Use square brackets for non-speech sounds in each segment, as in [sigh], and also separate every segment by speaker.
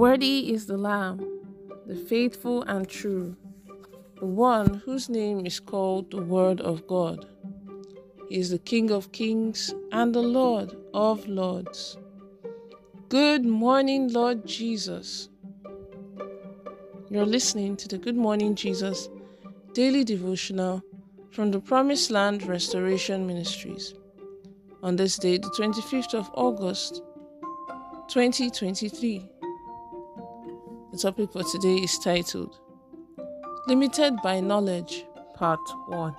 Speaker 1: Worthy is the Lamb, the faithful and true, the one whose name is called the Word of God. He is the King of kings and the Lord of lords. Good morning, Lord Jesus. You're listening to the Good Morning Jesus daily devotional from the Promised Land Restoration Ministries on this day, the 25th of August, 2023. Topic for today is titled Limited by Knowledge, Part 1.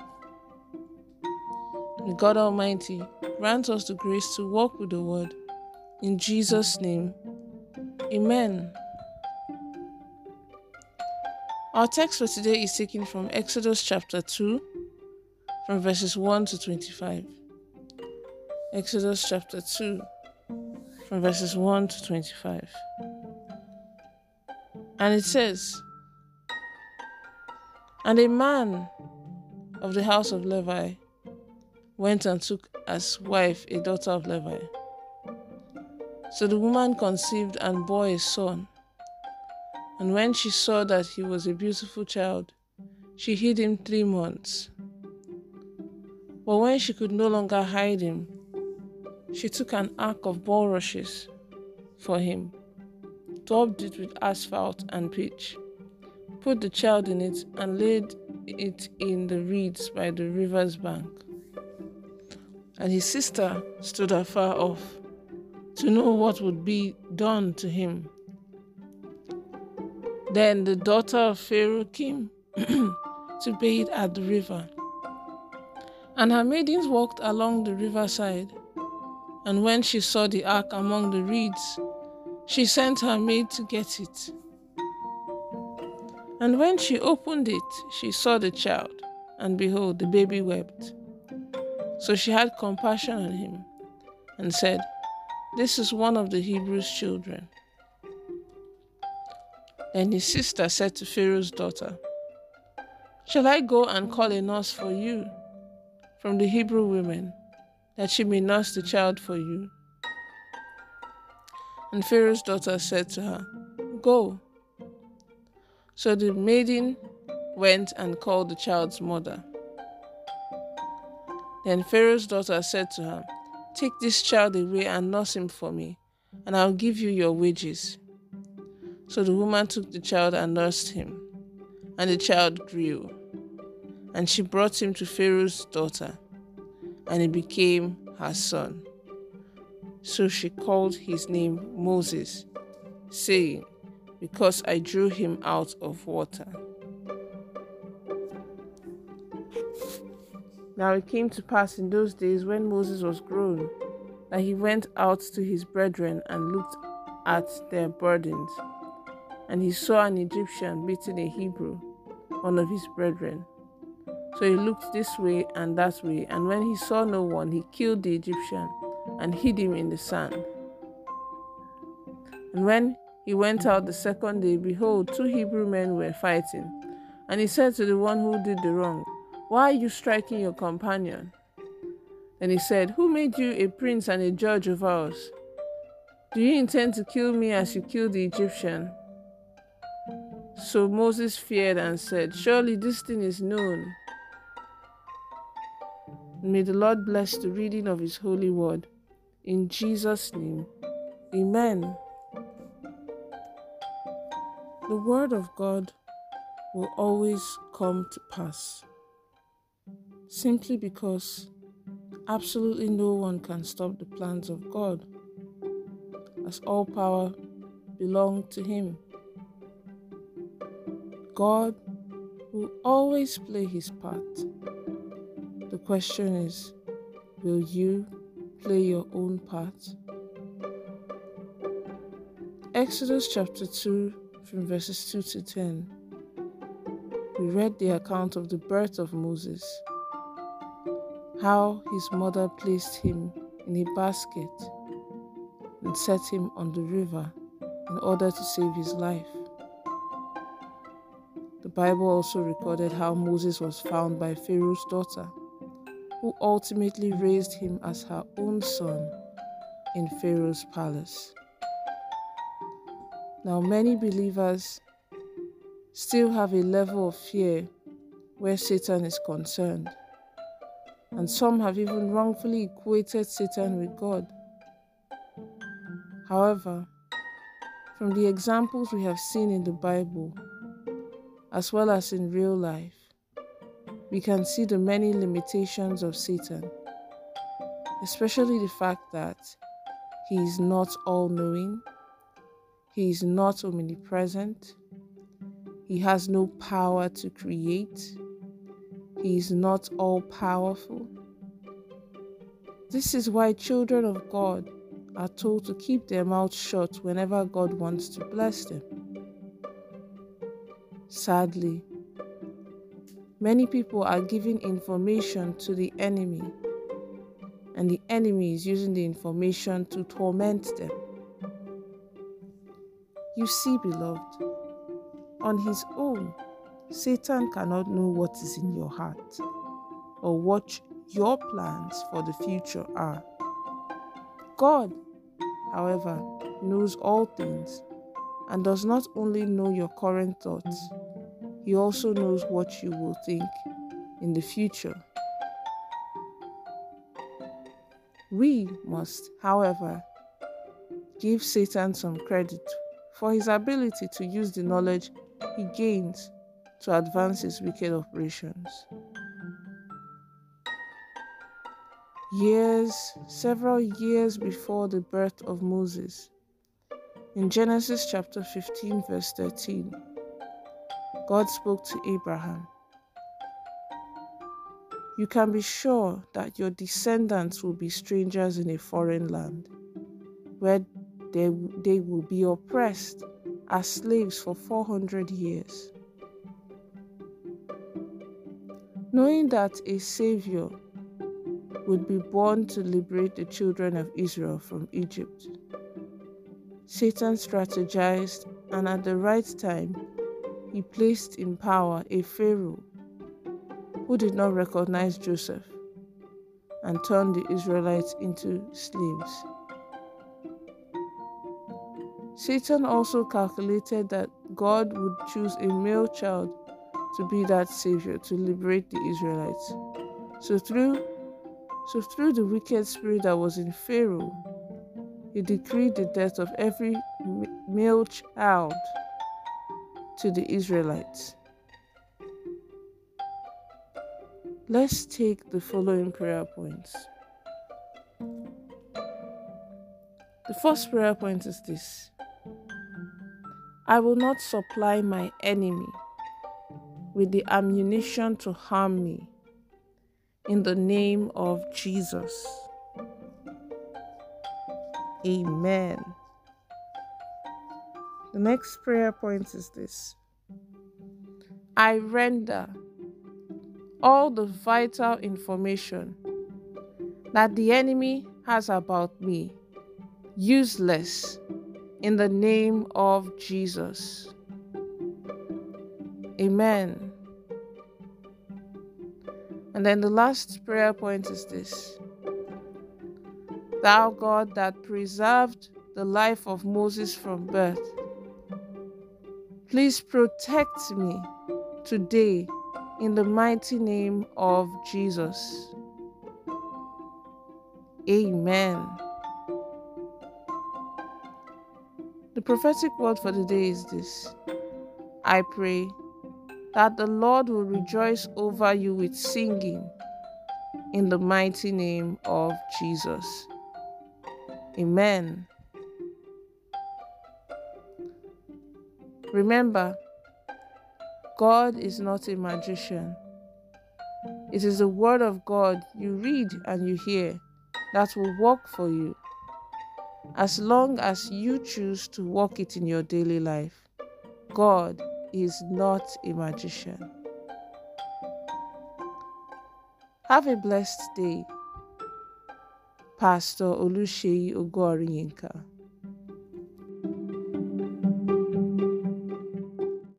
Speaker 1: May God Almighty grant us the grace to walk with the Word. In Jesus' name, Amen. Our text for today is taken from Exodus chapter 2, from verses 1 to 25. Exodus chapter 2, from verses 1 to 25. And it says, And a man of the house of Levi went and took as wife a daughter of Levi. So the woman conceived and bore a son. And when she saw that he was a beautiful child, she hid him three months. But when she could no longer hide him, she took an ark of bulrushes for him daubed it with asphalt and pitch, put the child in it, and laid it in the reeds by the river's bank. And his sister stood afar off to know what would be done to him. Then the daughter of Pharaoh came [clears throat] to bathe at the river. And her maidens walked along the riverside. And when she saw the ark among the reeds, she sent her maid to get it. And when she opened it, she saw the child, and behold, the baby wept. So she had compassion on him, and said, This is one of the Hebrews' children. Then his sister said to Pharaoh's daughter, Shall I go and call a nurse for you from the Hebrew women, that she may nurse the child for you? And Pharaoh's daughter said to her, Go. So the maiden went and called the child's mother. Then Pharaoh's daughter said to her, Take this child away and nurse him for me, and I'll give you your wages. So the woman took the child and nursed him, and the child grew. And she brought him to Pharaoh's daughter, and he became her son. So she called his name Moses, saying, Because I drew him out of water. Now it came to pass in those days when Moses was grown that he went out to his brethren and looked at their burdens. And he saw an Egyptian beating a Hebrew, one of his brethren. So he looked this way and that way, and when he saw no one, he killed the Egyptian and hid him in the sand. And when he went out the second day, behold, two Hebrew men were fighting. And he said to the one who did the wrong, Why are you striking your companion? And he said, Who made you a prince and a judge of ours? Do you intend to kill me as you killed the Egyptian? So Moses feared and said, Surely this thing is known. May the Lord bless the reading of his holy word. In Jesus' name, Amen. The Word of God will always come to pass simply because absolutely no one can stop the plans of God, as all power belongs to Him. God will always play His part. The question is will you play your own part. Exodus chapter 2, from verses 2 to 10. We read the account of the birth of Moses, how his mother placed him in a basket and set him on the river in order to save his life. The Bible also recorded how Moses was found by Pharaoh's daughter who ultimately raised him as her own son in Pharaoh's palace. Now, many believers still have a level of fear where Satan is concerned, and some have even wrongfully equated Satan with God. However, from the examples we have seen in the Bible, as well as in real life, we can see the many limitations of Satan, especially the fact that he is not all knowing, he is not omnipresent, he has no power to create, he is not all powerful. This is why children of God are told to keep their mouths shut whenever God wants to bless them. Sadly, many people are giving information to the enemy, and the enemy is using the information to torment them. You see, beloved, on his own, Satan cannot know what is in your heart or what your plans for the future are. God, however, knows all things and does not only know your current thoughts, He also knows what you will think in the future. We must, however, give Satan some credit for his ability to use the knowledge he gains to advance his wicked operations. years, several years before the birth of Moses. In Genesis chapter 15, verse 13, God spoke to Abraham. You can be sure that your descendants will be strangers in a foreign land, where they, they will be oppressed as slaves for 400 years. Knowing that a Savior would be born to liberate the children of Israel from Egypt. Satan strategized, and at the right time, he placed in power a Pharaoh who did not recognize Joseph and turned the Israelites into slaves. Satan also calculated that God would choose a male child to be that savior to liberate the Israelites. So, through so, through the wicked spirit that was in Pharaoh, he decreed the death of every male child to the Israelites. Let's take the following prayer points. The first prayer point is this I will not supply my enemy with the ammunition to harm me in the name of Jesus. Amen. Next prayer point is this I render all the vital information that the enemy has about me useless in the name of Jesus. Amen. And then the last prayer point is this Thou God that preserved the life of Moses from birth, please protect me today in the mighty name of Jesus. Amen. The prophetic word for the day is this I pray that the Lord will rejoice over you with singing in the mighty name of Jesus. Amen. Remember, God is not a magician. It is the word of God you read and you hear that will work for you as long as you choose to walk it in your daily life. God is not a magician. Have a blessed day. Pastor Oluseyi Ogorinka.